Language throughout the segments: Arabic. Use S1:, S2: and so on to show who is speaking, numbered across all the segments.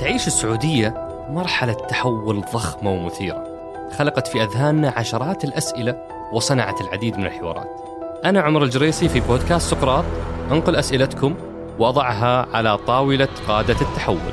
S1: تعيش السعودية مرحلة تحول ضخمة ومثيرة خلقت في أذهاننا عشرات الأسئلة وصنعت العديد من الحوارات. أنا عمر الجريسي في بودكاست سقراط أنقل أسئلتكم وأضعها على طاولة قادة التحول.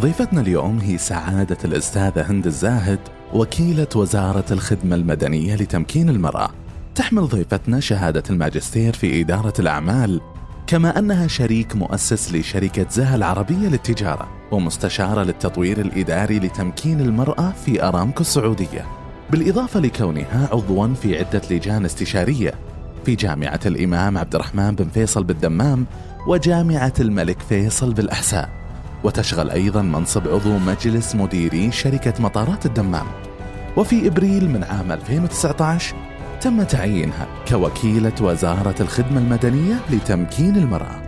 S2: ضيفتنا اليوم هي سعادة الأستاذة هند الزاهد وكيلة وزارة الخدمة المدنية لتمكين المرأة. تحمل ضيفتنا شهادة الماجستير في إدارة الأعمال كما أنها شريك مؤسس لشركة زها العربية للتجارة ومستشارة للتطوير الإداري لتمكين المرأة في أرامكو السعودية. بالإضافة لكونها عضوا في عدة لجان استشارية في جامعة الإمام عبد الرحمن بن فيصل بالدمام وجامعة الملك فيصل بالأحساء. وتشغل أيضا منصب عضو مجلس مديري شركة مطارات الدمام. وفي إبريل من عام 2019 تم تعيينها كوكيلة وزارة الخدمة المدنية لتمكين المرأة.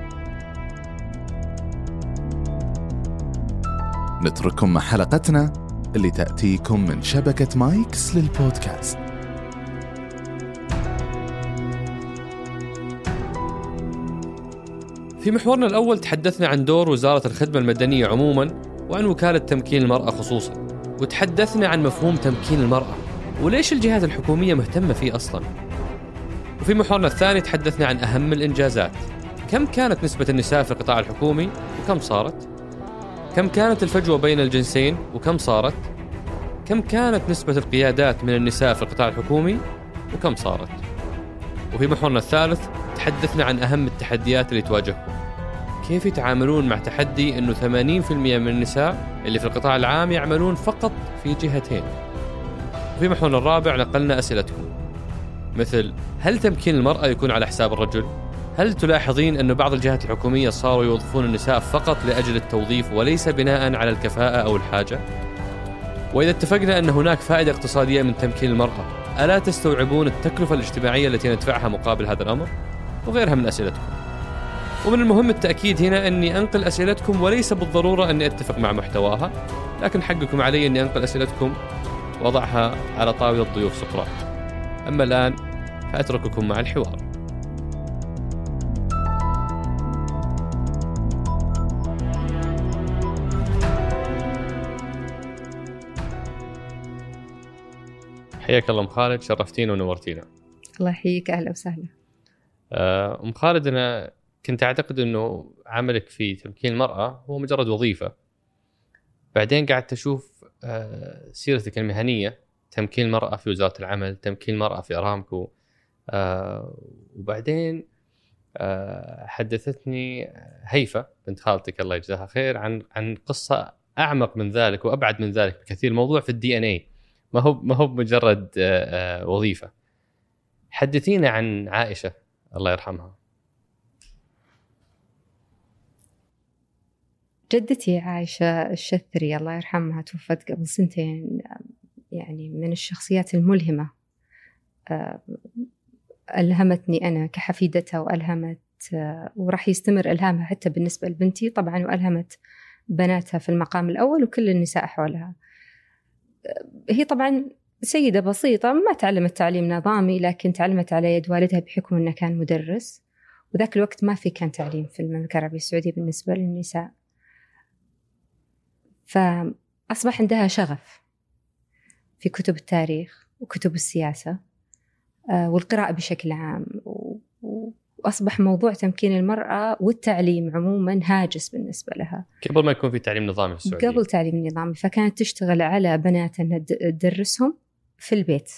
S2: نترككم مع حلقتنا اللي تأتيكم من شبكة مايكس للبودكاست.
S1: في محورنا الأول تحدثنا عن دور وزارة الخدمة المدنية عموما وعن وكالة تمكين المرأة خصوصا وتحدثنا عن مفهوم تمكين المرأة. وليش الجهات الحكومية مهتمة فيه أصلا؟ وفي محورنا الثاني تحدثنا عن أهم الإنجازات. كم كانت نسبة النساء في القطاع الحكومي؟ وكم صارت؟ كم كانت الفجوة بين الجنسين؟ وكم صارت؟ كم كانت نسبة القيادات من النساء في القطاع الحكومي؟ وكم صارت؟ وفي محورنا الثالث تحدثنا عن أهم التحديات اللي تواجهكم كيف يتعاملون مع تحدي أنه 80% من النساء اللي في القطاع العام يعملون فقط في جهتين؟ وفي محورنا الرابع نقلنا أسئلتكم مثل هل تمكين المرأة يكون على حساب الرجل؟ هل تلاحظين أن بعض الجهات الحكومية صاروا يوظفون النساء فقط لأجل التوظيف وليس بناء على الكفاءة أو الحاجة؟ وإذا اتفقنا أن هناك فائدة اقتصادية من تمكين المرأة ألا تستوعبون التكلفة الاجتماعية التي ندفعها مقابل هذا الأمر؟ وغيرها من أسئلتكم ومن المهم التأكيد هنا أني أنقل أسئلتكم وليس بالضرورة أني أتفق مع محتواها لكن حقكم علي أني أنقل أسئلتكم وأضعها على طاولة ضيوف سقراط. أما الآن فأترككم مع الحوار. حياك الله أم خالد شرفتينا ونورتينا.
S3: الله يحييك أهلا وسهلا.
S1: آه، أم خالد أنا كنت أعتقد إنه عملك في تمكين المرأة هو مجرد وظيفة. بعدين قعدت أشوف سيرتك المهنية تمكين المرأة في وزارة العمل تمكين المرأة في أرامكو. آه، وبعدين حدثتني هيفا بنت خالتك الله يجزاها خير عن عن قصة أعمق من ذلك وأبعد من ذلك بكثير موضوع في الدي إن اي ما هو ما هو مجرد وظيفة. حدثينا عن عائشة الله يرحمها.
S3: جدتي عائشة الشثري الله يرحمها توفت قبل سنتين يعني من الشخصيات الملهمة. آه، ألهمتني أنا كحفيدتها وألهمت آه، وراح يستمر إلهامها حتى بالنسبة لبنتي طبعا وألهمت بناتها في المقام الأول وكل النساء حولها. آه، هي طبعا سيدة بسيطة ما تعلمت تعليم نظامي لكن تعلمت على يد والدها بحكم أنه كان مدرس. وذاك الوقت ما في كان تعليم في المملكة العربية السعودية بالنسبة للنساء. فأصبح عندها شغف في كتب التاريخ وكتب السياسة آه، والقراءة بشكل عام وأصبح موضوع تمكين المرأة والتعليم عموما هاجس بالنسبة لها.
S1: قبل ما يكون في تعليم نظامي في السعودية.
S3: قبل تعليم نظامي فكانت تشتغل على بناتها أنها تدرسهم في البيت.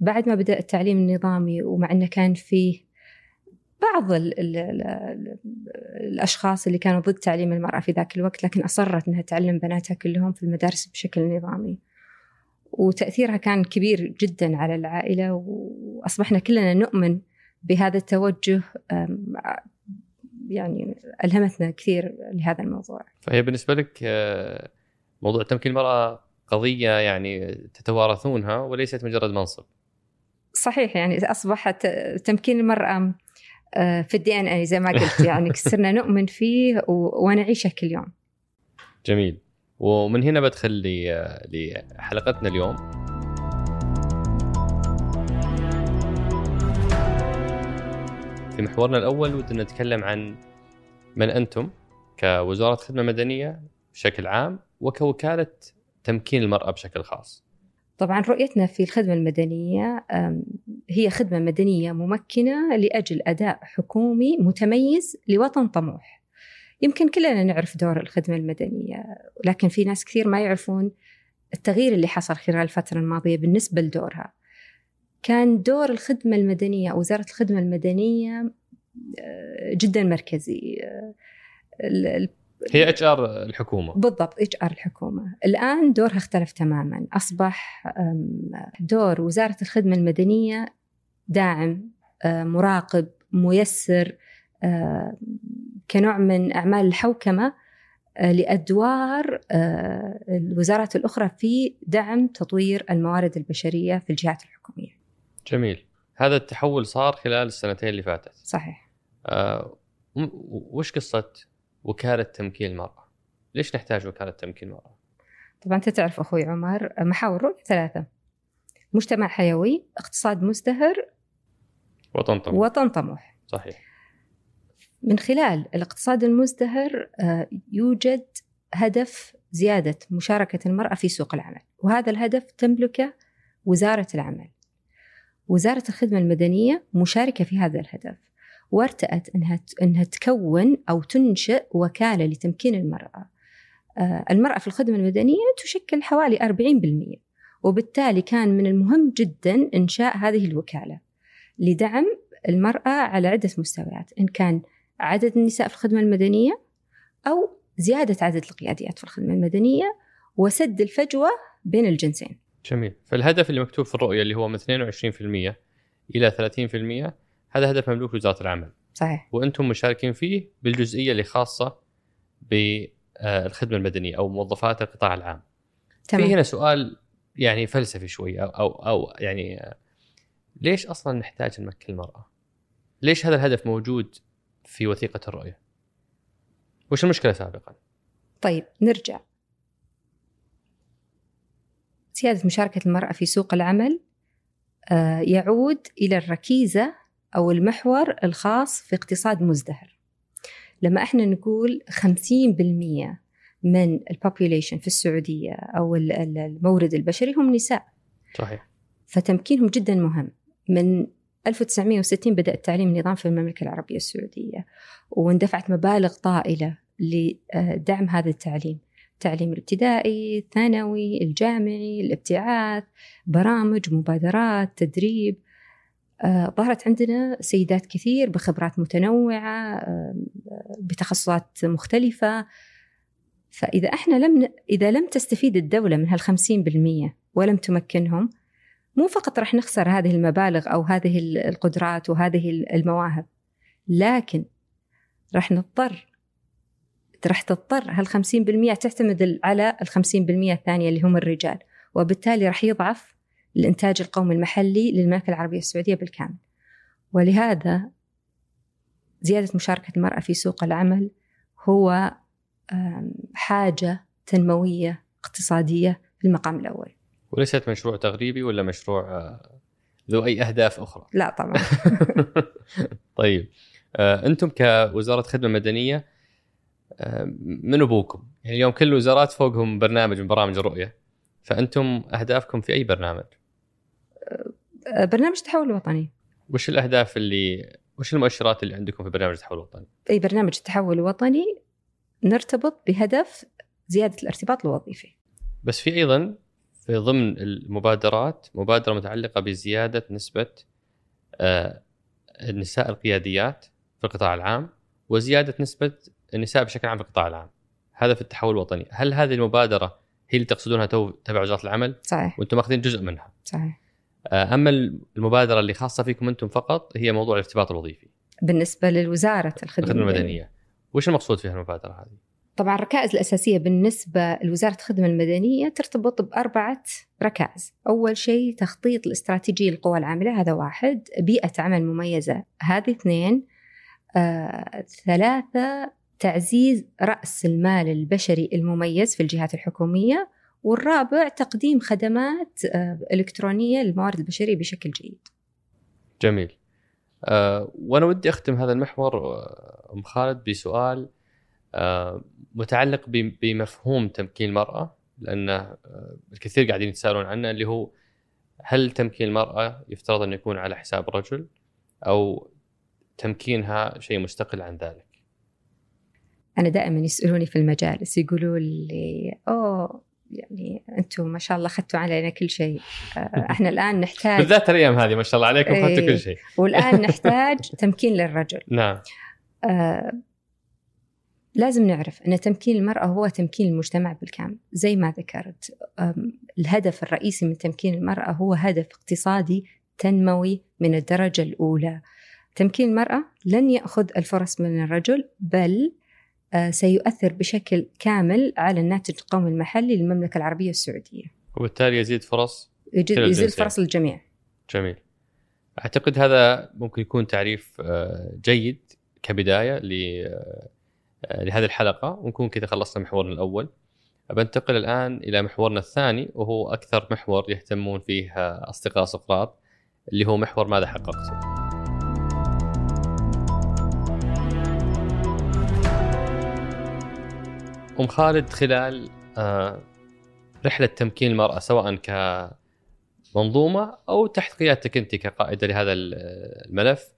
S3: بعد ما بدأ التعليم النظامي ومع أنه كان فيه بعض ال ال ال الأشخاص اللي كانوا ضد تعليم المرأة في ذاك الوقت لكن أصرت أنها تعلم بناتها كلهم في المدارس بشكل نظامي. وتأثيرها كان كبير جدا على العائلة وأصبحنا كلنا نؤمن بهذا التوجه يعني ألهمتنا كثير لهذا الموضوع.
S1: فهي بالنسبة لك آه، موضوع تمكين المرأة قضية يعني تتوارثونها وليست مجرد منصب.
S3: صحيح يعني أصبحت تمكين المرأة في الدي إن اي زي ما قلت يعني صرنا نؤمن فيه ونعيشه كل يوم.
S1: جميل ومن هنا بدخل لحلقتنا اليوم. في محورنا الأول ودنا نتكلم عن من أنتم كوزارة خدمة مدنية بشكل عام وكوكالة تمكين المرأة بشكل خاص.
S3: طبعا رؤيتنا في الخدمة المدنية هي خدمة مدنية ممكنة لأجل أداء حكومي متميز لوطن طموح. يمكن كلنا نعرف دور الخدمة المدنية لكن في ناس كثير ما يعرفون التغيير اللي حصل خلال الفترة الماضية بالنسبة لدورها. كان دور الخدمة المدنية أو وزارة الخدمة المدنية آه، جدا مركزي.
S1: هي HR الحكومة
S3: بالضبط HR الحكومة الآن دورها اختلف تماما أصبح دور وزارة الخدمة المدنية داعم مراقب ميسر كنوع من أعمال الحوكمة لأدوار الوزارات الأخرى في دعم تطوير الموارد البشرية في الجهات الحكومية.
S1: جميل. هذا التحول صار خلال السنتين اللي فاتت.
S3: صحيح.
S1: أه وش قصة وكالة تمكين المرأة؟ ليش نحتاج وكالة تمكين المرأة؟
S3: طبعا أنت تعرف أخوي عمر محاور رؤية ثلاثة. مجتمع حيوي، اقتصاد مزدهر
S1: وطن طموح.
S3: وطن طموح.
S1: صحيح.
S3: من خلال الاقتصاد المزدهر آه، يوجد هدف زيادة مشاركة المرأة في سوق العمل. وهذا الهدف تملكه وزارة العمل. وزارة الخدمة المدنية مشاركة في هذا الهدف. وارتأت أنها أنها تكون أو تنشئ وكالة لتمكين المرأة. آه، المرأة في الخدمة المدنية تشكل حوالي 40% وبالتالي كان من المهم جدا إنشاء هذه الوكالة لدعم المرأة على عدة مستويات إن كان عدد النساء في الخدمة المدنية أو زيادة عدد القياديات في الخدمة المدنية وسد الفجوة بين الجنسين
S1: جميل فالهدف اللي مكتوب في الرؤية اللي هو من 22% إلى 30% هذا هدف مملوك لوزاره العمل
S3: صحيح
S1: وأنتم مشاركين فيه بالجزئية اللي خاصة بالخدمه المدنية أو موظفات القطاع العام تمام. في هنا سؤال يعني فلسفي شوي أو أو, أو يعني ليش أصلا نحتاج نمكن المرأة؟ ليش هذا الهدف موجود في وثيقة الرؤية؟ وش المشكلة سابقا؟
S3: طيب نرجع زيادة مشاركة المرأة في سوق العمل آه، يعود إلى الركيزة أو المحور الخاص في اقتصاد مزدهر. لما إحنا نقول 50% من البوبوليشن في السعودية أو المورد البشري هم نساء.
S1: صحيح.
S3: فتمكينهم جدا مهم. من 1960 بدأ التعليم النظام في المملكة العربية السعودية واندفعت مبالغ طائلة لدعم هذا التعليم. التعليم الابتدائي الثانوي الجامعي الابتعاث برامج مبادرات تدريب. ظهرت عندنا سيدات كثير بخبرات متنوعة بتخصصات مختلفة. فإذا إحنا لم إذا لم تستفيد الدولة من هالخمسين بالمية ولم تمكنهم مو فقط راح نخسر هذه المبالغ أو هذه القدرات وهذه المواهب لكن راح نضطر راح تضطر هالخمسين بالمية تعتمد على الخمسين بالمية الثانية اللي هم الرجال وبالتالي راح يضعف الإنتاج القومي المحلي للمملكة العربية السعودية بالكامل ولهذا زيادة مشاركة المرأة في سوق العمل هو حاجة تنموية اقتصادية في المقام الأول
S1: وليست مشروع تغريبي ولا مشروع آه، ذو أي أهداف أخرى؟
S3: لا طبعا
S1: طيب آه، أنتم كوزارة خدمة مدنية من أبوكم؟ يعني اليوم كل الوزارات فوقهم برنامج من برامج الرؤية فأنتم أهدافكم في أي برنامج؟
S3: آه، برنامج التحول الوطني
S1: وش الأهداف اللي وش المؤشرات اللي عندكم في برنامج التحول الوطني؟
S3: أي برنامج التحول الوطني نرتبط بهدف زيادة الارتباط الوظيفي.
S1: بس في أيضا في ضمن المبادرات مبادرة متعلقة بزيادة نسبة آه، النساء القياديات في القطاع العام وزيادة نسبة النساء بشكل عام في القطاع العام. هذا في التحول الوطني، هل هذه المبادرة هي اللي تقصدونها تو تبع وزارة العمل؟
S3: صحيح.
S1: وأنتم ماخذين جزء منها.
S3: صحيح.
S1: آه، أما المبادرة اللي خاصة فيكم أنتم فقط هي موضوع الارتباط الوظيفي.
S3: بالنسبة للوزارة الخدمة
S1: المدنية. المدنية. وش المقصود فيها المبادره هذه؟
S3: طبعا الركائز الأساسية بالنسبة لوزارة الخدمة المدنية ترتبط بأربعة ركائز أول شيء تخطيط الاستراتيجي للقوى العاملة هذا واحد بيئة عمل مميزة هذه اثنين آه، ثلاثة تعزيز رأس المال البشري المميز في الجهات الحكومية والرابع تقديم خدمات آه، إلكترونية للموارد البشرية بشكل جيد
S1: جميل أه وأنا ودي أختم هذا المحور آه، أم خالد بسؤال أه متعلق بمفهوم تمكين المرأة لأن آه، الكثير قاعدين يتساءلون عنه اللي هو هل تمكين المرأة يفترض انه يكون على حساب الرجل أو تمكينها شيء مستقل عن ذلك؟
S3: أنا دائما يسألوني في المجالس يقولوا لي أوه يعني أنتم ما شاء الله أخذتوا علينا كل شيء. آه، إحنا الآن نحتاج
S1: بالذات الأيام هذه ما شاء الله عليكم أخذتوا كل
S3: إيه.
S1: شيء.
S3: والآن نحتاج تمكين للرجل.
S1: نعم.
S3: آه لازم نعرف أن تمكين المرأة هو تمكين المجتمع بالكامل. زي ما ذكرت الهدف الرئيسي من تمكين المرأة هو هدف اقتصادي تنموي من الدرجة الأولى. تمكين المرأة لن يأخذ الفرص من الرجل بل سيؤثر بشكل كامل على الناتج القومي المحلي للمملكة العربية السعودية.
S1: وبالتالي يزيد فرص
S3: يزيد, يزيد فرص للجميع.
S1: جميل. أعتقد هذا ممكن يكون تعريف آه، جيد كبداية آه، لهذه الحلقة. ونكون كذا خلصنا محورنا الأول. بنتقل الآن إلى محورنا الثاني وهو أكثر محور يهتمون فيه أصدقاء سقراط اللي هو محور ماذا حققتم. أم خالد خلال آه، رحلة تمكين المرأة سواء كمنظومة أو تحت قيادتك أنت كقائدة لهذا الملف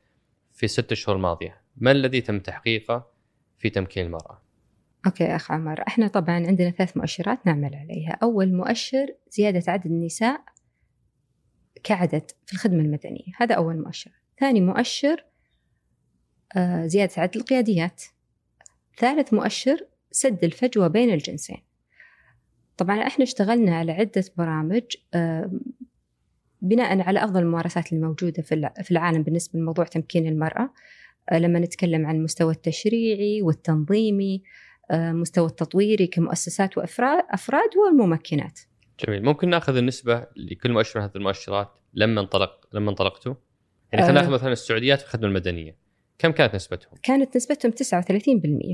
S1: في الست اشهر الماضية، ما الذي تم تحقيقه في تمكين المرأة؟
S3: أوكي أخ عمر، إحنا طبعا عندنا ثلاث مؤشرات نعمل عليها، أول مؤشر زيادة عدد النساء كعدد في الخدمة المدنية، هذا أول مؤشر. ثاني مؤشر آه، زيادة عدد القياديات. ثالث مؤشر سد الفجوة بين الجنسين. طبعا إحنا اشتغلنا على عدة برامج بناء على أفضل الممارسات الموجودة في العالم بالنسبة لموضوع تمكين المرأة. آه، لما نتكلم عن المستوى التشريعي والتنظيمي آه، مستوى التطويري كمؤسسات وأفراد أفراد والممكنات.
S1: جميل. ممكن ناخذ النسبة لكل مؤشر من هذه المؤشرات لما انطلق لما انطلقتوا؟ يعني خلينا ناخذ مثلا السعوديات في الخدمة المدنية. كم كانت نسبتهم؟
S3: كانت نسبتهم 39%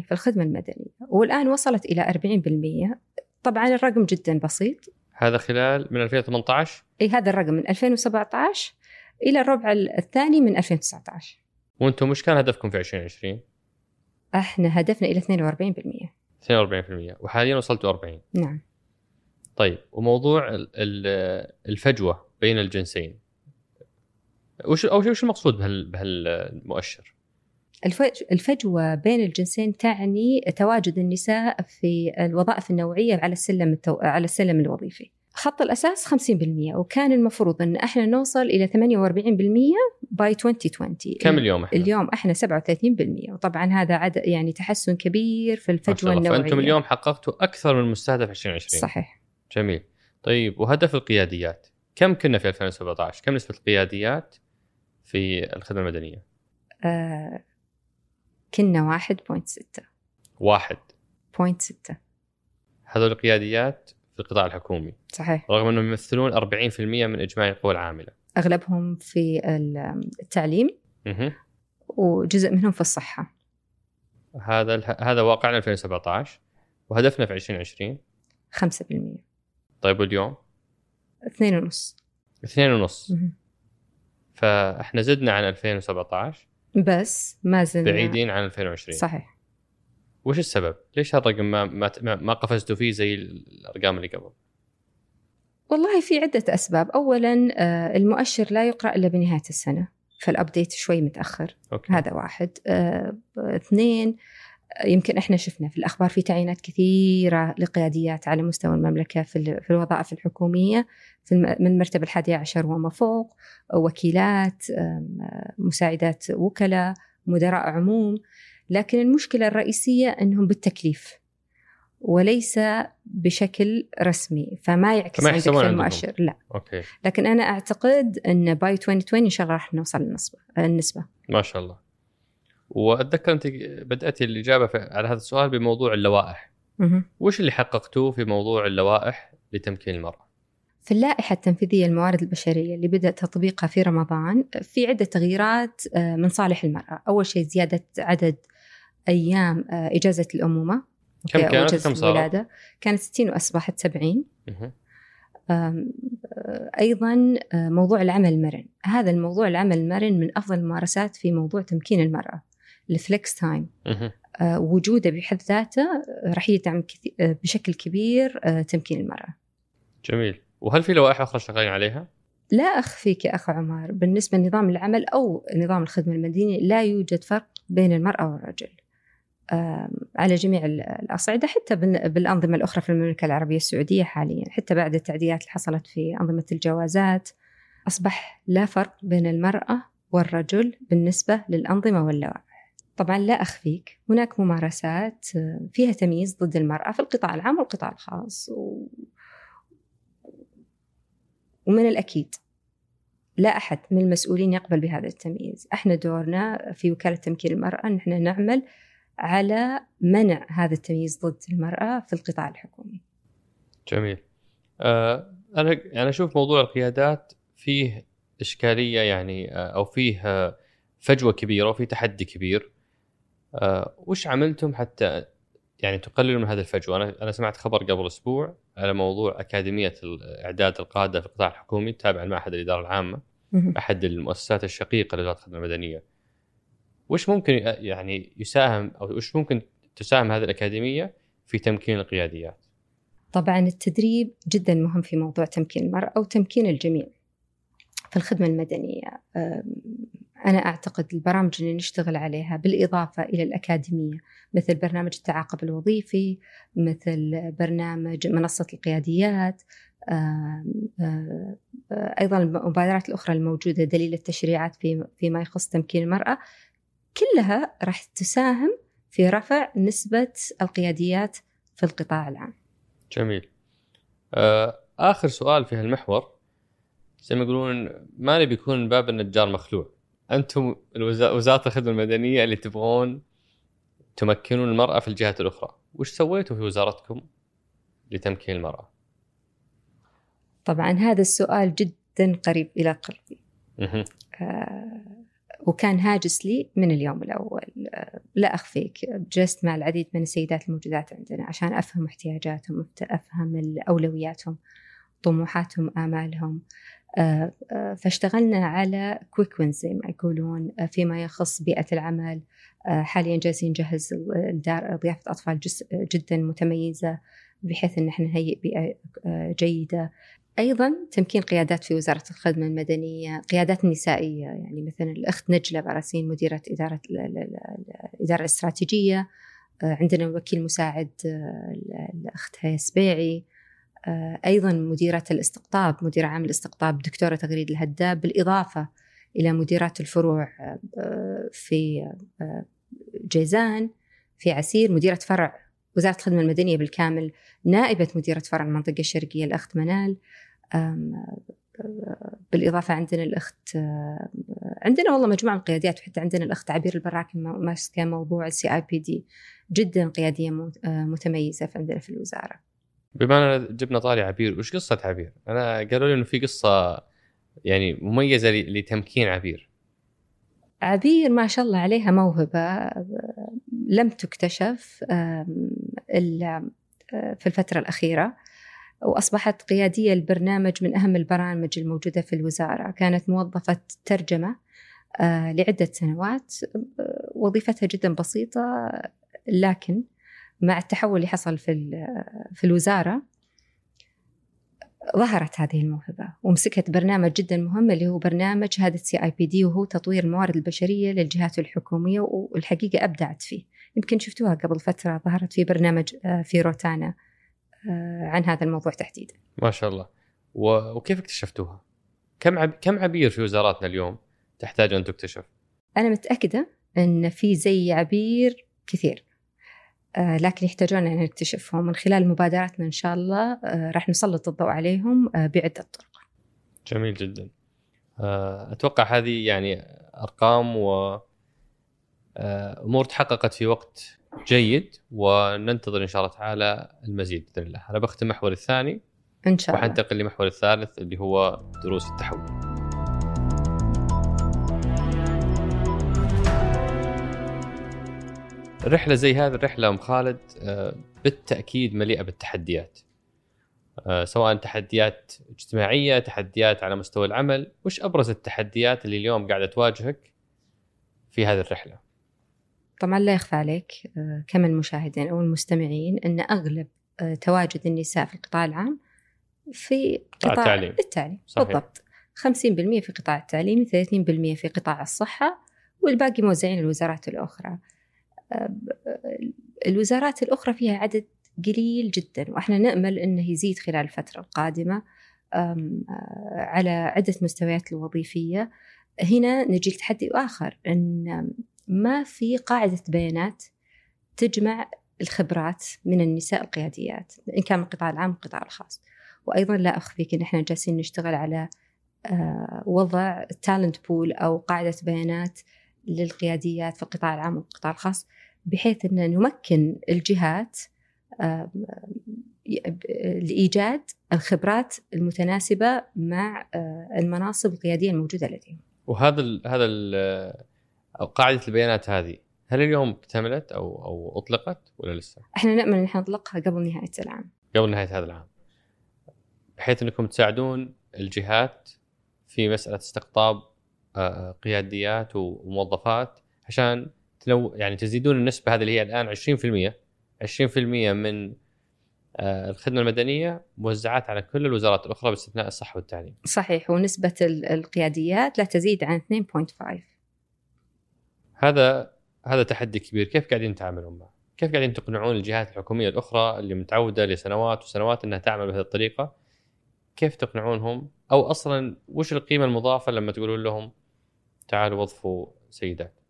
S3: في الخدمة المدنية والآن وصلت إلى 40% طبعا الرقم جدا بسيط.
S1: هذا خلال من 2018
S3: إي هذا الرقم من 2017 إلى الربع الثاني من 2019
S1: وأنتم مش كان هدفكم في 2020
S3: إحنا هدفنا إلى
S1: 42% 42% وحاليا وصلتوا 40
S3: نعم.
S1: طيب وموضوع الفجوة بين الجنسين. وش أو وش المقصود بهالمؤشر؟
S3: الفجوة بين الجنسين تعني تواجد النساء في الوظائف النوعية على السلم التو... على السلم الوظيفي. خط الأساس 50% وكان المفروض أن إحنا نوصل إلى 48% باي 2020
S1: كم اليوم
S3: إحنا؟ اليوم إحنا 37% وطبعا هذا عدد يعني تحسن كبير في الفجوة النوعية
S1: فأنتم اليوم حققتوا أكثر من المستهدف 2020
S3: صحيح.
S1: جميل. طيب وهدف القياديات؟ كم كنا في 2017 كم نسبة القياديات في الخدمة المدنية؟
S3: آه كنا واحد point ستة.
S1: واحد.
S3: point ستة.
S1: هذول القياديات في القطاع الحكومي.
S3: صحيح.
S1: رغم أنهم يمثلون 40% من اجمالي القوى العاملة.
S3: أغلبهم في التعليم.
S1: مه.
S3: وجزء منهم في الصحة.
S1: هذا هذا واقعنا 2017 وهدفنا في 2020
S3: 5%
S1: طيب واليوم؟
S3: اثنين ونص.
S1: اثنين ونص. فإحنا زدنا عن 2017
S3: بس ما زلنا
S1: بعيدين عن 2020
S3: صحيح
S1: وش السبب؟ ليش هالرقم ما ما ما قفزتوا فيه زي الأرقام اللي قبل؟
S3: والله في عدة أسباب، أولاً آه، المؤشر لا يقرأ إلا بنهاية السنة، فالأبديت شوي متأخر،
S1: okay.
S3: هذا واحد. آه، اثنين يمكن إحنا شفنا في الأخبار في تعيينات كثيرة لقياديات على مستوى المملكة في في الوظائف الحكومية في من المرتبه الحادية عشر وما فوق وكيلات مساعدات وكلاء مدراء عموم. لكن المشكلة الرئيسية إنهم بالتكليف وليس بشكل رسمي فما يعكس عندك في المؤشر لا.
S1: okay.
S3: لكن أنا أعتقد إن by 2020 إن شاء الله راح نوصل للنسبه النسبة.
S1: ما شاء الله. وأتذكر أنت بداتي الإجابة على هذا السؤال بموضوع اللوائح. وش اللي حققتوه في موضوع اللوائح لتمكين المرأة؟
S3: في اللائحة التنفيذية للموارد البشرية اللي بدأ تطبيقها في رمضان في عدة تغييرات آه، من صالح المرأة. أول شيء زيادة عدد أيام آه، إجازة الأمومة.
S1: كم كانت؟ كم
S3: الولادة. كانت 60 وأصبحت 70 أيضا موضوع العمل المرن هذا الموضوع العمل المرن من أفضل الممارسات في موضوع تمكين المرأة. ال flex time وجوده بحد ذاته راح يدعم بشكل كبير تمكين المرأة.
S1: جميل. وهل في لوائح أخرى شغالين عليها؟
S3: لا أخفيك يا أخ عمر بالنسبة لنظام العمل أو نظام الخدمة المدنية لا يوجد فرق بين المرأة والرجل. على جميع الأصعدة حتى بالأنظمة الأخرى في المملكة العربية السعودية حاليا. حتى بعد التعديلات اللي حصلت في أنظمة الجوازات أصبح لا فرق بين المرأة والرجل بالنسبة للأنظمة واللوائح. طبعا لا أخفيك. هناك ممارسات فيها تمييز ضد المرأة في القطاع العام والقطاع الخاص و... ومن الأكيد لا أحد من المسؤولين يقبل بهذا التمييز. إحنا دورنا في وكالة تمكين المرأة أن إحنا نعمل على منع هذا التمييز ضد المرأة في القطاع الحكومي.
S1: جميل. آه أنا أنا أشوف موضوع القيادات فيه إشكالية يعني آه أو فيه آه فجوة كبيرة وفي تحدي كبير. آه وش عملتم حتى يعني تقللوا من هذه الفجوة، أنا أنا سمعت خبر قبل أسبوع على موضوع أكاديمية اعداد القادة في القطاع الحكومي تابع لمعهد الإدارة العامة أحد المؤسسات الشقيقة لوزارة الخدمة المدنية. وش ممكن يعني يساهم أو وش ممكن تساهم هذه الأكاديمية في تمكين القياديات؟
S3: طبعا التدريب جدا مهم في موضوع تمكين المرأة أو تمكين الجميع في الخدمة المدنية. أنا أعتقد البرامج اللي نشتغل عليها بالإضافة إلى الأكاديمية مثل برنامج التعاقب الوظيفي مثل برنامج منصة القياديات أيضا المبادرات الأخرى الموجودة دليل التشريعات في فيما يخص تمكين المرأة. كلها راح تساهم في رفع نسبة القياديات في القطاع العام.
S1: جميل. آخر سؤال في هالمحور. زي ما يقولون ما نبي يكون باب النجار مخلوع. أنتم وزارة الخدمة المدنية اللي تبغون تمكنون المرأة في الجهات الأخرى. وش سويتوا في وزارتكم لتمكين المرأة؟
S3: طبعا هذا السؤال جدا قريب إلى قلبي. آه وكان هاجس لي من اليوم الأول. آه لا أخفيك جلست مع العديد من السيدات الموجودات عندنا عشان أفهم احتياجاتهم أفهم اولوياتهم طموحاتهم آمالهم. آه، فاشتغلنا على quick wins زي ما يقولون آه، فيما يخص بيئة العمل. حاليا جالسين نجهز ضيافة أطفال جدا متميزة بحيث أن إحنا نهيئ بيئة جيدة. أيضا تمكين قيادات في وزارة الخدمة المدنية قيادات نسائية يعني مثلا الأخت نجلة بارسين مديرة إدارة الإدارة الاستراتيجية. عندنا وكيل مساعد الأخت هيا سبيعي. آه، أيضا مديرة الاستقطاب مديرة عام الاستقطاب دكتورة تغريد الهداب بالإضافة إلى مديرات الفروع آه، في آه، جيزان في عسير مديرة فرع وزارة الخدمة المدنية بالكامل نائبة مديرة فرع المنطقة الشرقية الأخت منال. بالإضافة عندنا الأخت عندنا والله مجموعة من القياديات وحتى عندنا الأخت عبير البراكي ماسكة موضوع السي آي بي دي جدا قيادية متميزة عندنا في الوزارة.
S1: بما ان جبنا طاري عبير وش قصة عبير؟ أنا قالوا لي إنه في قصة يعني مميزة لتمكين عبير
S3: عبير ما شاء الله عليها موهبة لم تكتشف إلا في الفترة الأخيرة وأصبحت قيادية البرنامج من أهم البرامج الموجودة في الوزارة كانت موظفة ترجمة آه، لعدة سنوات وظيفتها جدا بسيطة لكن مع التحول اللي حصل في في الوزارة ظهرت هذه الموهبة ومسكت برنامج جدا مهم اللي هو برنامج شهادة CIPD وهو تطوير الموارد البشرية للجهات الحكومية والحقيقة أبدعت فيه يمكن شفتوها قبل فترة ظهرت في برنامج آه، في روتانا آه، عن هذا الموضوع تحديدا
S1: ما شاء الله وكيف اكتشفتوها؟ كم عب... كم عبير في وزاراتنا اليوم تحتاج أن تكتشف؟
S3: أنا متأكدة أن في زي عبير كثير لكن يحتاجون أن نكتشفهم. من خلال مبادراتنا إن شاء الله آه، راح نسلط الضوء عليهم آه، بعدة طرق.
S1: جميل جدا. أتوقع هذه يعني أرقام و أمور تحققت في وقت جيد وننتظر إن شاء الله تعالى المزيد بإذن الله. أنا بختم المحور الثاني
S3: إن شاء الله.
S1: وحنتقل للمحور الثالث اللي هو دروس التحول. رحلة زي هذه الرحلة أم خالد آه، بالتأكيد مليئة بالتحديات آه، سواء تحديات اجتماعية تحديات على مستوى العمل وش أبرز التحديات اللي اليوم قاعدة تواجهك في هذه الرحلة
S3: طبعا لا يخفى عليك آه، كم المشاهدين أو المستمعين أن أغلب تواجد النساء في القطاع العام في
S1: قطاع التعليم.
S3: التعليم
S1: صحيح.
S3: بالضبط 50% في قطاع التعليم 30% في قطاع الصحة والباقي موزعين الوزارات الأخرى آه، الوزارات الأخرى فيها عدد قليل جدا وإحنا نأمل أنه يزيد خلال الفترة القادمة آه، على عدة مستويات الوظيفية. هنا نجي لتحدي آخر أن ما في قاعدة بيانات تجمع الخبرات من النساء القياديات إن كان من القطاع العام والقطاع الخاص. وأيضا لا أخفيك أن إحنا جالسين نشتغل على آه، وضع تالنت بول أو قاعدة بيانات للقياديات في القطاع العام والقطاع الخاص بحيث أن نمكن الجهات آه، لإيجاد الخبرات المتناسبة مع آه، المناصب القيادية الموجودة لديهم
S1: وهذا ال هذا ال أو قاعدة البيانات هذه هل اليوم اكتملت أو أو أطلقت ولا لسه؟
S3: إحنا نأمل أن إحنا نطلقها قبل نهاية العام
S1: قبل نهاية هذا العام. بحيث أنكم تساعدون الجهات في مسألة استقطاب آه، قياديات وموظفات عشان تنو يعني تزيدون النسبة هذه اللي هي الآن 20% 20% من آه، الخدمة المدنية موزعات على كل الوزارات الأخرى باستثناء الصحه والتعليم.
S3: صحيح ونسبة ال- القياديات لا تزيد عن 2.5
S1: هذا هذا تحدي كبير. كيف قاعدين تتعاملون معه؟ كيف قاعدين تقنعون الجهات الحكومية الأخرى اللي متعودة لسنوات وسنوات إنها تعمل بهذه الطريقة؟ كيف تقنعونهم؟ أو أصلا وش القيمة المضافة لما تقولون لهم تعالوا وظفوا سيدات.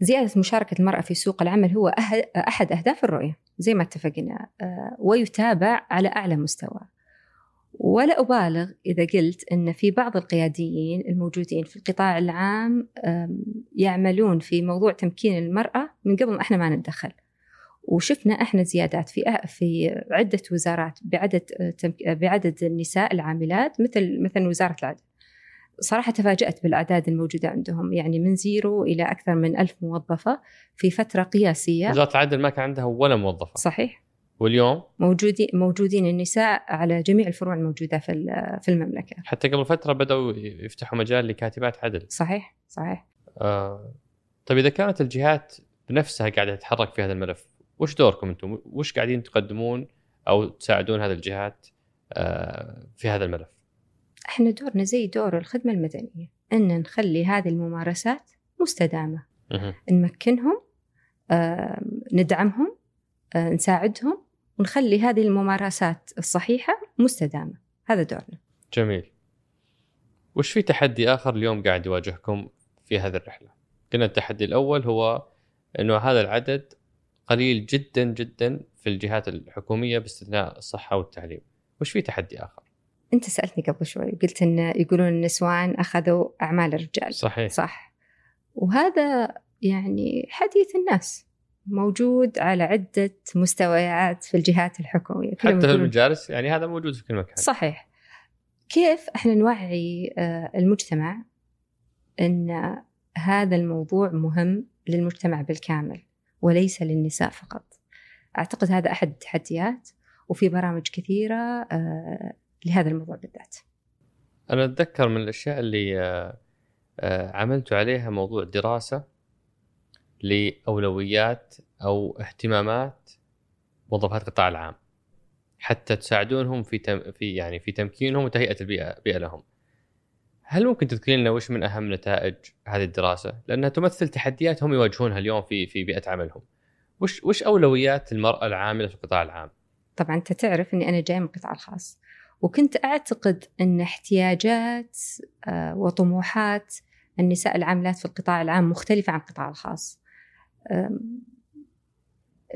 S3: زيادة مشاركة المرأة في سوق العمل هو أه- أحد أهداف الرؤية زي ما اتفقنا آه، ويتابع على أعلى مستوى. ولا أبالغ إذا قلت أن في بعض القياديين الموجودين في القطاع العام يعملون في موضوع تمكين المرأة من قبل ما إحنا ما نتدخل. وشفنا إحنا زيادات في في عدة وزارات بعدد آه، بعدد النساء العاملات مثل مثلا وزارة العدل. صراحة تفاجأت بالأعداد الموجودة عندهم. يعني من زيرو إلى أكثر من ألف موظفة في فترة قياسية.
S1: وزارة العدل ما كان عندها ولا موظفة.
S3: صحيح.
S1: واليوم؟
S3: موجودين موجودين النساء على جميع الفروع الموجودة في في المملكة.
S1: حتى قبل فترة بدأوا يفتحوا مجال لكاتبات عدل.
S3: صحيح صحيح.
S1: آه طيب إذا كانت الجهات بنفسها قاعدة تتحرك في هذا الملف وش دوركم أنتم؟ وش قاعدين تقدمون أو تساعدون هذه الجهات آه في هذا الملف؟
S3: إحنا دورنا زي دور الخدمة المدنية أن نخلي هذه الممارسات مستدامة.
S1: مهم.
S3: نمكنهم آه، ندعمهم آه، نساعدهم ونخلي هذه الممارسات الصحيحة مستدامة. هذا دورنا.
S1: جميل. وش في تحدي آخر اليوم قاعد يواجهكم في هذه الرحلة؟ قلنا التحدي الأول هو إنه هذا العدد قليل جدا جدا في الجهات الحكومية باستثناء الصحة والتعليم. وش في تحدي آخر؟
S3: أنت سألتني قبل شوي قلت أن يقولون النسوان أخذوا أعمال الرجال.
S1: صحيح.
S3: صح. وهذا يعني حديث الناس موجود على عدة مستويات في الجهات الحكومية.
S1: حتى في المجالس يعني هذا موجود في كل مكان.
S3: صحيح. كيف إحنا نوعي آه، المجتمع إن هذا الموضوع مهم للمجتمع بالكامل وليس للنساء فقط؟ أعتقد هذا أحد التحديات وفي برامج كثيرة آه، لهذا الموضوع بالذات
S1: أنا أتذكر من الأشياء اللي آه، آه، عملت عليها موضوع دراسه لأولويات أو اهتمامات موظفات القطاع العام حتى تساعدونهم في تم في يعني في تمكينهم وتهيئة البيئة بيئة لهم. هل ممكن تذكرين لنا وش من أهم نتائج هذه الدراسة؟ لأنها تمثل تحديات هم يواجهونها اليوم في في بيئة عملهم. وش وش أولويات المرأة العاملة في القطاع العام؟
S3: طبعا أنت تعرف إني أنا جاية من القطاع الخاص وكنت أعتقد أن احتياجات آه، وطموحات النساء العاملات في القطاع العام مختلفة عن القطاع الخاص.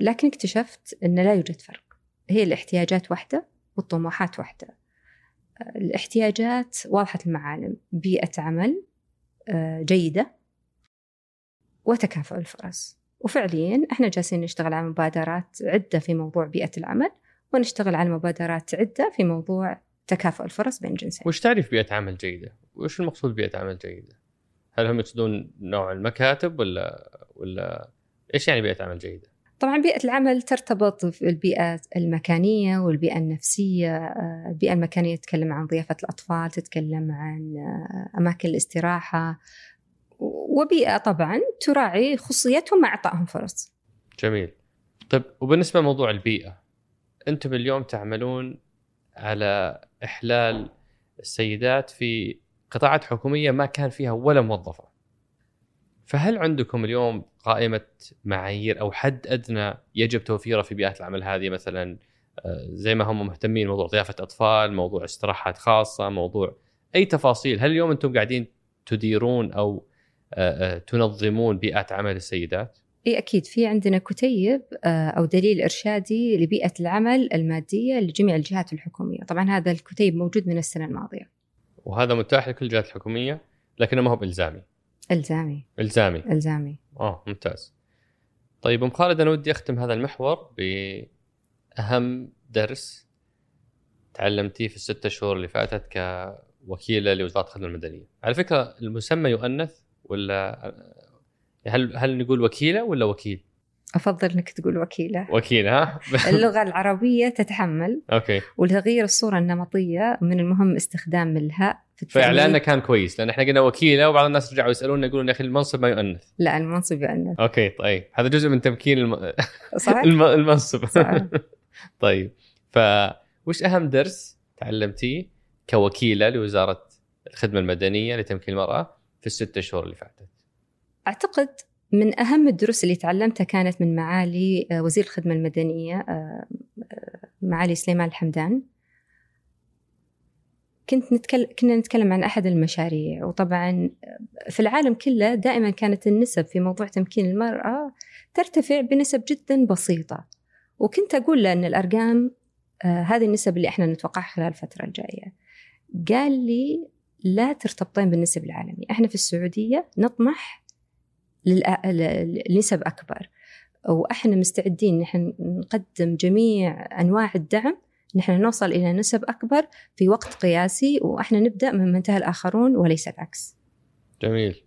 S3: لكن اكتشفت أن لا يوجد فرق. هي الاحتياجات واحدة والطموحات واحدة آه، الاحتياجات واضحة المعالم. بيئة عمل آه، جيدة وتكافؤ الفرص. وفعليا إحنا جالسين نشتغل على مبادرات عدة في موضوع بيئة العمل. ونشتغل على مبادرات عدة في موضوع تكافؤ الفرص بين الجنسين.
S1: وش تعرف بيئة عمل جيدة؟ وش المقصود بيئة عمل جيدة؟ هل هم يقصدون نوع المكاتب ولا ولا إيش يعني بيئة عمل جيدة؟
S3: طبعا بيئة العمل ترتبط في البيئة المكانية والبيئة النفسية آه، البيئة المكانية تتكلم عن ضيافة الأطفال تتكلم عن آه، أماكن الاستراحة وبيئة طبعا تراعي خصوصيتهم مع إعطائهم فرص
S1: جميل طيب وبالنسبة لموضوع البيئة أنتم اليوم تعملون على إحلال السيدات في قطاعات حكومية ما كان فيها ولا موظفة. فهل عندكم اليوم قائمة معايير أو حد أدنى يجب توفيره في بيئات العمل هذه؟ مثلا آه، زي ما هم مهتمين موضوع ضيافة أطفال موضوع استراحات خاصة موضوع أي تفاصيل. هل اليوم أنتم قاعدين تديرون أو آه، آه، تنظمون بيئات عمل السيدات؟
S3: إي أكيد في عندنا كتيب أو دليل إرشادي لبيئة العمل المادية لجميع الجهات الحكومية، طبعا هذا الكتيب موجود من السنة الماضية.
S1: وهذا متاح لكل الجهات الحكومية لكنه ما هو بإلزامي.
S3: إلزامي.
S1: إلزامي.
S3: إلزامي.
S1: آه ممتاز. طيب أم خالد أنا ودي أختم هذا المحور بأهم درس تعلمتيه في الستة شهور اللي فاتت كوكيلة لوزارة الخدمة المدنية. على فكرة المسمى يؤنث ولا هل هل نقول وكيلة ولا وكيل؟
S3: أفضل إنك تقول وكيلة.
S1: وكيلة ها؟
S3: اللغة العربية تتحمل.
S1: أوكي.
S3: ولتغيير الصورة النمطية من المهم استخدام الهاء
S1: في فإعلاننا كان كويس لأن إحنا قلنا وكيلة وبعض الناس رجعوا يسألونا يقولون يا أخي المنصب ما يؤنث.
S3: لا المنصب يؤنث.
S1: أوكي طيب. هذا جزء من تمكين الم...
S3: صح؟
S1: المنصب. صح. طيب. ف وش أهم درس تعلمتيه كوكيلة لوزارة الخدمة المدنية لتمكين المرأة في الست شهور اللي فاتت؟
S3: أعتقد من أهم الدروس اللي تعلمتها كانت من معالي آه، وزير الخدمة المدنية آه، آه، معالي سليمان الحمدان. كنت نتكلم كنا نتكلم عن أحد المشاريع وطبعا في العالم كله دائما كانت النسب في موضوع تمكين المرأة ترتفع بنسب جدا بسيطة. وكنت أقول له أن الأرقام هذه النسب اللي إحنا نتوقعها خلال الفترة الجاية. قال لي لا ترتبطين بالنسب العالمي. إحنا في السعودية نطمح لنسب أكبر. وإحنا مستعدين نحن نقدم جميع أنواع الدعم نحن نوصل إلى نسب أكبر في وقت قياسي وإحنا نبدأ من منتهى الآخرون وليس العكس.
S1: جميل.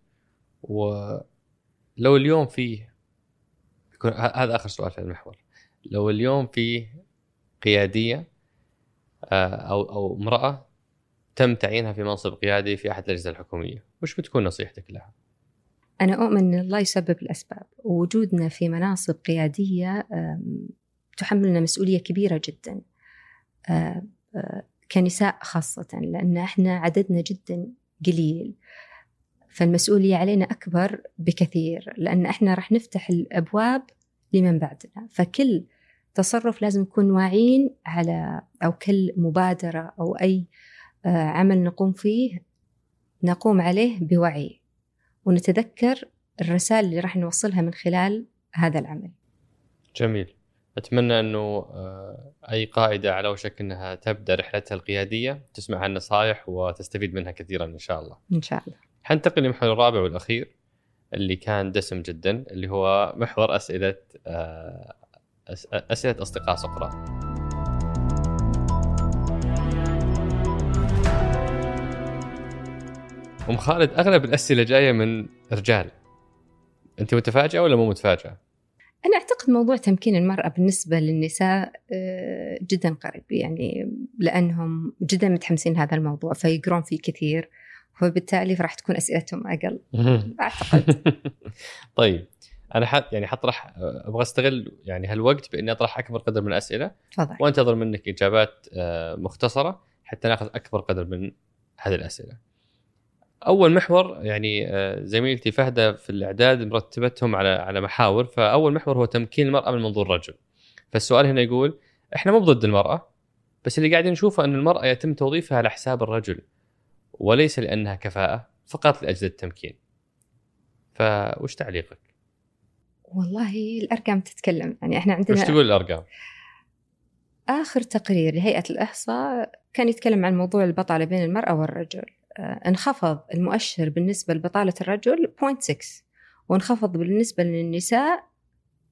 S1: ولو اليوم فيه هذا آخر سؤال في المحور. لو اليوم فيه قيادية آه، أو أو امرأة تم تعيينها في منصب قيادي في أحد الأجهزة الحكومية وش بتكون نصيحتك لها؟
S3: أنا أؤمن أن الله يسبب الأسباب ووجودنا في مناصب قيادية تحملنا مسؤولية كبيرة جدا كنساء خاصة لأن إحنا عددنا جدا قليل. فالمسؤولية علينا أكبر بكثير لأن إحنا راح نفتح الأبواب لمن بعدنا. فكل تصرف لازم نكون واعيين على أو كل مبادرة أو أي عمل نقوم فيه نقوم عليه بوعي. ونتذكر الرسائل اللي راح نوصلها من خلال هذا العمل
S1: جميل أتمنى أنه آه، أي قائده على وشك أنها تبدأ رحلتها القيادية تسمع النصائح وتستفيد منها كثيرا إن شاء الله.
S3: إن شاء الله.
S1: حنتقل للمحور الرابع والأخير اللي كان دسم جدا اللي هو محور أسئلة آه، أسئلة أصدقاء سقراط. أم خالد أغلب الأسئلة جاية من رجال. أنت متفاجئة ولا مو متفاجئة؟
S3: أنا أعتقد موضوع تمكين المرأة بالنسبة للنساء آه، جدا قريب. يعني لأنهم جدا متحمسين هذا الموضوع فيقرون فيه كثير. وبالتالي راح تكون أسئلتهم أقل. أعتقد.
S1: طيب. أنا حط يعني حطرح أبغى أستغل يعني هالوقت بإني أطرح أكبر قدر من الأسئلة.
S3: تفضل.
S1: وأنتظر منك إجابات آه، مختصرة حتى ناخذ أكبر قدر من هذه الأسئلة. أول محور يعني آه، زميلتي فهده في الإعداد مرتبتهم على على محاور فأول محور هو تمكين المرأة من منظور الرجل. فالسؤال هنا يقول إحنا مو ضد المرأة بس اللي قاعدين نشوفه إن المرأة يتم توظيفها على حساب الرجل وليس لأنها كفاءة فقط لأجل التمكين. فوش تعليقك؟
S3: والله الأرقام تتكلم. يعني إحنا عندنا
S1: وش تقول الأرقام؟
S3: آخر تقرير لهيئة الإحصاء كان يتكلم عن موضوع البطالة بين المرأة والرجل. انخفض المؤشر بالنسبة لبطالة الرجل 0.6 وانخفض بالنسبة للنساء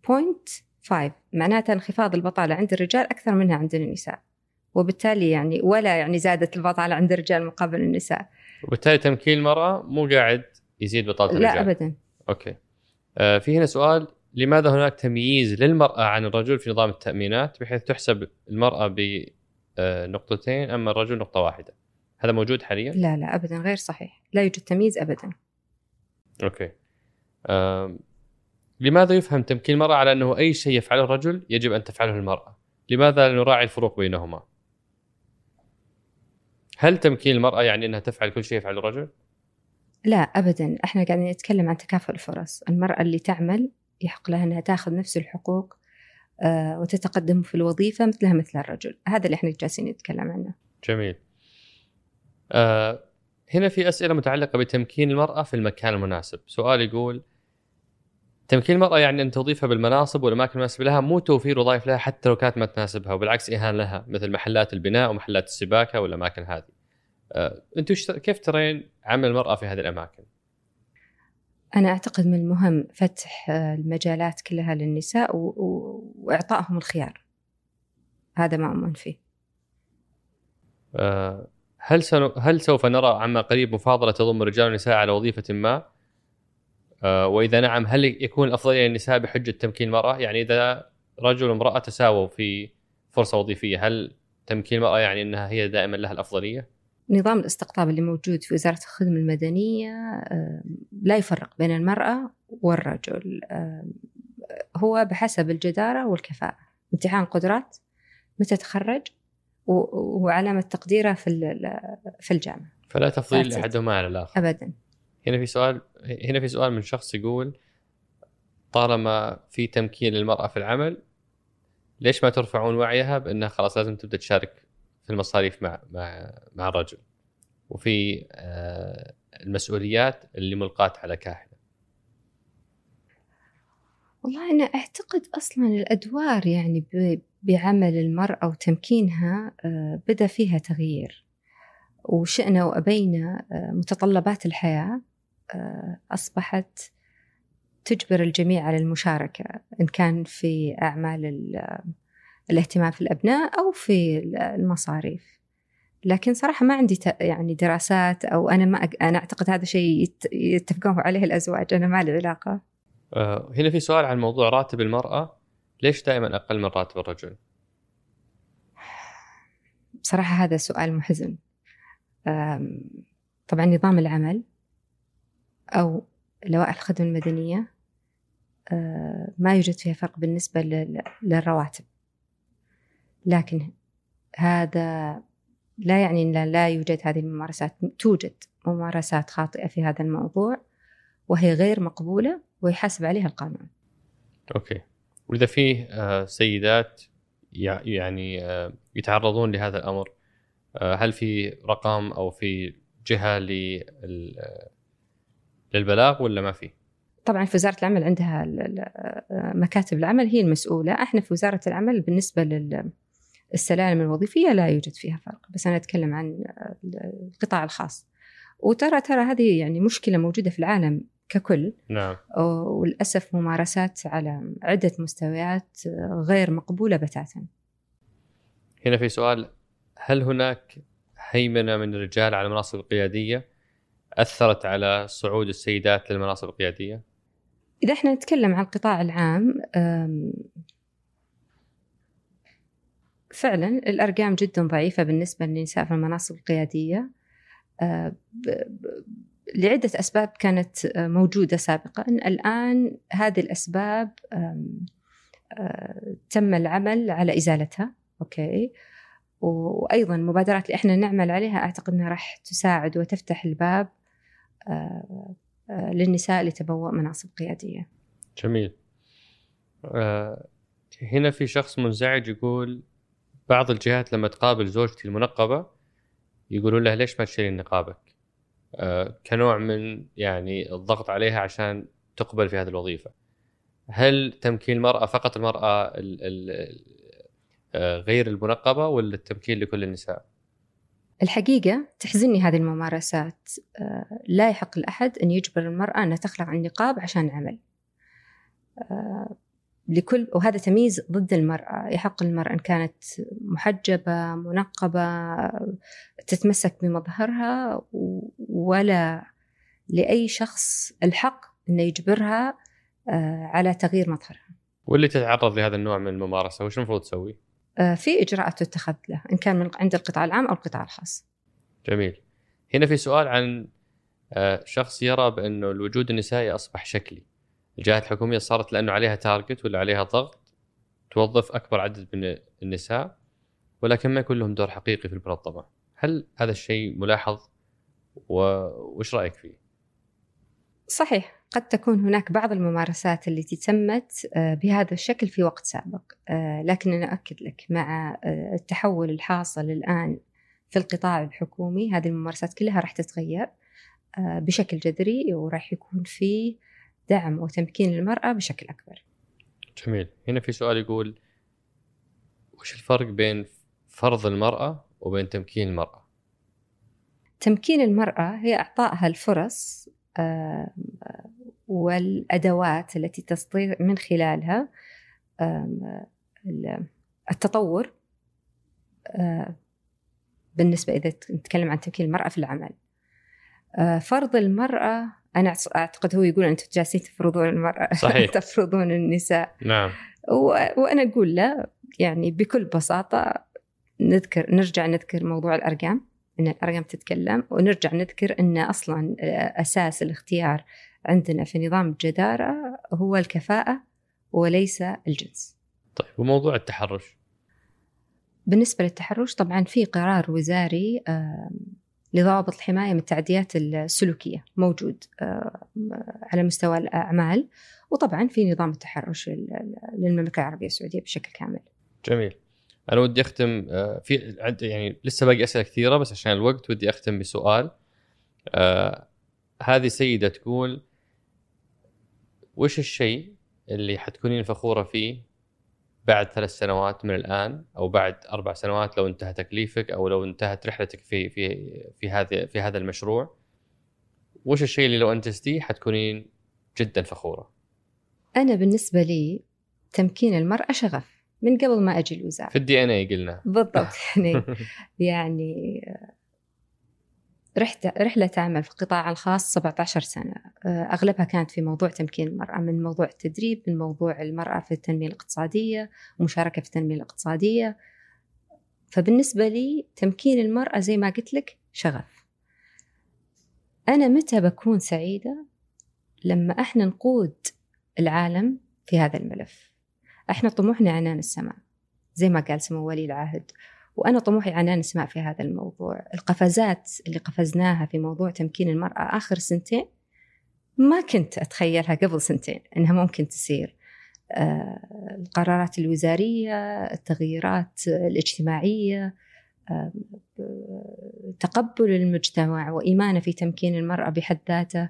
S3: 0.5 معناتها انخفاض البطالة عند الرجال أكثر منها عند النساء. وبالتالي يعني ولا يعني زادت البطالة عند الرجال مقابل النساء.
S1: وبالتالي تمكين المرأة مو قاعد يزيد بطالة الرجال.
S3: لا أبدا.
S1: أوكي. آه في هنا سؤال لماذا هناك تمييز للمرأة عن الرجل في نظام التأمينات بحيث تحسب المرأة بنقطتين أما الرجل نقطة واحدة؟ هذا موجود حاليا؟
S3: لا لا ابدا غير صحيح. لا يوجد تمييز ابدا.
S1: أوكي. أم... لماذا يفهم تمكين المرأة على أنه أي شيء يفعله الرجل يجب أن تفعله المرأة؟ لماذا لا نراعي الفروق بينهما؟ هل تمكين المرأة يعني أنها تفعل كل شيء يفعله الرجل؟
S3: لا ابدا. إحنا قاعدين نتكلم عن تكافؤ الفرص المرأة اللي تعمل يحق لها أنها تاخذ نفس الحقوق آه، وتتقدم في الوظيفة مثلها مثل الرجل. هذا اللي إحنا جالسين نتكلم عنه.
S1: جميل. آه هنا في أسئلة متعلقة بتمكين المرأة في المكان المناسب سؤال يقول تمكين المرأة يعني أن توظيفها بالمناصب والأماكن المناسبة لها مو توفير وظائف لها حتى لو كانت ما تناسبها وبالعكس إهانة لها مثل محلات البناء ومحلات السباكة والأماكن هذه. آه، أنتم كيف ترين عمل المرأة في هذه الأماكن؟
S3: أنا أعتقد من المهم فتح آه، المجالات كلها للنساء و... و... وإعطائهم الخيار هذا ما أؤمن فيه
S1: آه، هل سن... هل سوف نرى عما قريب مفاضلة تضم الرجال والنساء على وظيفة ما؟ آه، وإذا نعم هل يكون الأفضلية للنساء بحجة تمكين المرأة؟ يعني إذا رجل وامرأة تساووا في فرصة وظيفية هل تمكين المرأة يعني أنها هي دائما لها الأفضلية؟
S3: نظام الاستقطاب اللي موجود في وزارة الخدمة المدنية لا يفرق بين المرأة والرجل هو بحسب الجدارة والكفاءة امتحان قدرات متى تخرج وعلامة تقديره في في الجامعة.
S1: فلا تفضيل لأحدهما على الآخر.
S3: أبدا.
S1: هنا في سؤال هنا في سؤال من شخص يقول طالما في تمكين للمرأة في العمل ليش ما ترفعون وعيها بأنها خلاص لازم تبدأ تشارك في المصاريف مع مع مع الرجل؟ وفي آه، المسؤوليات اللي ملقاة على كاهنة
S3: والله أنا أعتقد أصلا الأدوار يعني بعمل المرأة وتمكينها آه، بدأ فيها تغيير. وشئنا وأبينا آه، متطلبات الحياة أصبحت تجبر الجميع على المشاركة إن كان في أعمال الاهتمام في الأبناء أو في المصاريف. لكن صراحة ما عندي يعني دراسات أو أنا ما أنا أعتقد هذا شيء يتفقون عليه الأزواج أنا ما لي علاقة.
S1: هنا في سؤال عن موضوع راتب المرأة. ليش دائما أقل من راتب الرجل؟
S3: بصراحة هذا سؤال محزن. طبعا نظام العمل أو لوائح الخدمة المدنية أه، ما يوجد فيها فرق بالنسبة للرواتب. لكن هذا لا يعني أن لا يوجد هذه الممارسات توجد ممارسات خاطئة في هذا الموضوع وهي غير مقبولة ويحاسب عليها القانون.
S1: أوكي. وإذا فيه آه، سيدات يعني آه، يتعرضون لهذا الأمر آه، هل في رقم أو في جهة للبلاغ ولا ما في؟
S3: طبعا في وزارة العمل عندها مكاتب العمل هي المسؤولة إحنا في وزارة العمل بالنسبة لل السلالم الوظيفية لا يوجد فيها فرق بس أنا أتكلم عن القطاع الخاص وترى ترى هذه يعني مشكلة موجودة في العالم ككل.
S1: نعم.
S3: وللأسف ممارسات على عدة مستويات غير مقبولة بتاتا.
S1: هنا في سؤال هل هناك هيمنة من الرجال على المناصب القيادية أثرت على صعود السيدات للمناصب القيادية؟
S3: إذا إحنا نتكلم عن القطاع العام فعلا الأرقام جدا ضعيفة بالنسبة للنساء في المناصب القيادية. آه، لعدة أسباب كانت آه، موجودة سابقا. الآن هذه الأسباب آه، تم العمل على إزالتها. أوكي. وأيضا المبادرات اللي إحنا نعمل عليها أعتقد أنها راح تساعد وتفتح الباب للنساء لتبوء مناصب قيادية.
S1: جميل. هنا في شخص منزعج يقول بعض الجهات لما تقابل زوجتي المنقبة يقولون لها ليش ما تشيلين نقابك؟ آه كنوع من يعني الضغط عليها عشان تقبل في هذه الوظيفة. هل تمكين المرأة فقط المرأة ال ال آه غير المنقبة ولا التمكين لكل النساء؟
S3: الحقيقة تحزني هذه الممارسات آه لا يحق لأحد أن يجبر المرأة أنها تخلع النقاب عشان عمل لكل وهذا تمييز ضد المرأة يحق للمرأة إن كانت محجبة منقبة تتمسك بمظهرها ولا لأي شخص الحق أنه يجبرها آه، على تغيير مظهرها
S1: واللي تتعرض لهذا النوع من الممارسة وش المفروض تسوي؟
S3: آه، في اجراءات تتخذ له إن كان من عند القطاع العام أو القطاع الخاص.
S1: جميل. هنا في سؤال عن آه، شخص يرى بانه الوجود النسائي أصبح شكلي. الجهات الحكومية صارت لأنه عليها تارجت ولا عليها ضغط توظف أكبر عدد من النساء ولكن ما يكون لهم دور حقيقي في المنظمه. هل هذا الشيء ملاحظ وش رأيك فيه؟
S3: صحيح قد تكون هناك بعض الممارسات التي تمت آه، بهذا الشكل في وقت سابق آه، لكن أنا أؤكد لك مع آه، التحول الحاصل الآن في القطاع الحكومي هذه الممارسات كلها راح تتغير بشكل جذري وراح يكون في دعم وتمكين المرأة بشكل أكبر.
S1: جميل. هنا في سؤال يقول وش الفرق بين فرض المرأة وبين تمكين المرأة؟
S3: تمكين المرأة هي إعطائها الفرص والأدوات التي تستطيع من خلالها التطور بالنسبة إذا نتكلم عن تمكين المرأة في العمل. فرض المرأة أنا أعتقد هو يقول أنتم جالسين تفرضون المرأة
S1: صحيح.
S3: تفرضون النساء
S1: نعم
S3: وأنا أقول لا يعني بكل بساطة نذكر نرجع نذكر موضوع الأرقام إن الأرقام تتكلم ونرجع نذكر إن أصلا أساس الاختيار عندنا في نظام الجدارة هو الكفاءة وليس الجنس.
S1: طيب وموضوع التحرش؟
S3: بالنسبة للتحرش طبعا في قرار وزاري لضوابط الحماية من التعديات السلوكية موجود على مستوى الأعمال وطبعا في نظام التحرش للمملكة العربية السعودية بشكل كامل.
S1: جميل. أنا ودي أختم آه، في يعني لسه باقي أسئلة كثيرة بس عشان الوقت ودي أختم بسؤال آه هذه سيدة تقول وش الشيء اللي حتكونين فخورة فيه بعد ثلاث سنوات من الآن أو بعد أربع سنوات لو انتهى تكليفك أو لو انتهت رحلتك في في في هذا في هذا المشروع وش الشيء اللي لو أنجزتيه حتكونين جدا فخورة؟
S3: أنا بالنسبة لي تمكين المراه شغف من قبل ما أجي الوزارة.
S1: في الدي إن اي قلنا.
S3: بالضبط. يعني يعني رحت رحلة عمل في القطاع الخاص 17 سنة. أغلبها كانت في موضوع تمكين المرأة من موضوع التدريب من موضوع المرأة في التنمية الاقتصادية ومشاركة في التنمية الاقتصادية. فبالنسبة لي تمكين المرأة زي ما قلت لك شغف. أنا متى بكون سعيدة؟ لما إحنا نقود العالم في هذا الملف. إحنا طموحنا عنان السماء زي ما قال سمو ولي العهد. وأنا طموحي عنان السماء في هذا الموضوع. القفزات اللي قفزناها في موضوع تمكين المرأة آخر سنتين ما كنت أتخيلها قبل سنتين إنها ممكن تصير. آه، القرارات الوزارية التغييرات الاجتماعية آه، تقبل المجتمع وإيمانه في تمكين المرأة بحد ذاته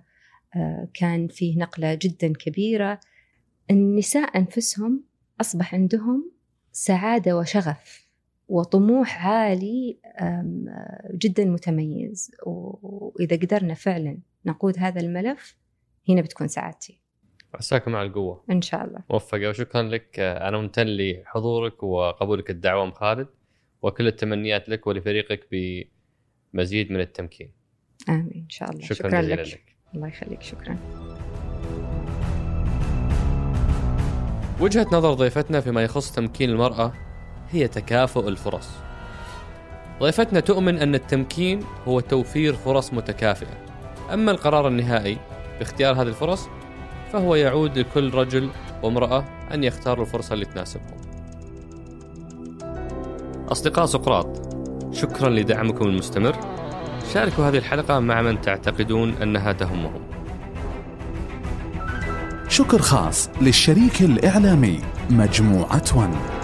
S3: آه، كان فيه نقلة جدا كبيرة. النساء أنفسهم أصبح عندهم سعادة وشغف. وطموح عالي جدا متميز. وإذا قدرنا فعلا نقود هذا الملف هنا بتكون سعادتي.
S1: عساكم على القوة.
S3: إن شاء الله.
S1: موفقة وشكرا لك. أنا ممتن لحضورك وقبولك الدعوة أم خالد وكل التمنيات لك ولفريقك بمزيد من التمكين.
S3: آمين. إن شاء الله.
S1: شكرا, شكرا لك. لك.
S3: الله يخليك. شكرا.
S1: وجهة نظر ضيفتنا فيما يخص تمكين المرأة هي تكافؤ الفرص. ضيفتنا تؤمن أن التمكين هو توفير فرص متكافئة. أما القرار النهائي باختيار هذه الفرص فهو يعود لكل رجل وامرأة أن يختاروا الفرصة اللي تناسبهم. أصدقاء سقراط، شكرا لدعمكم المستمر. شاركوا هذه الحلقة مع من تعتقدون أنها تهمهم.
S2: شكر خاص للشريك الإعلامي مجموعة ون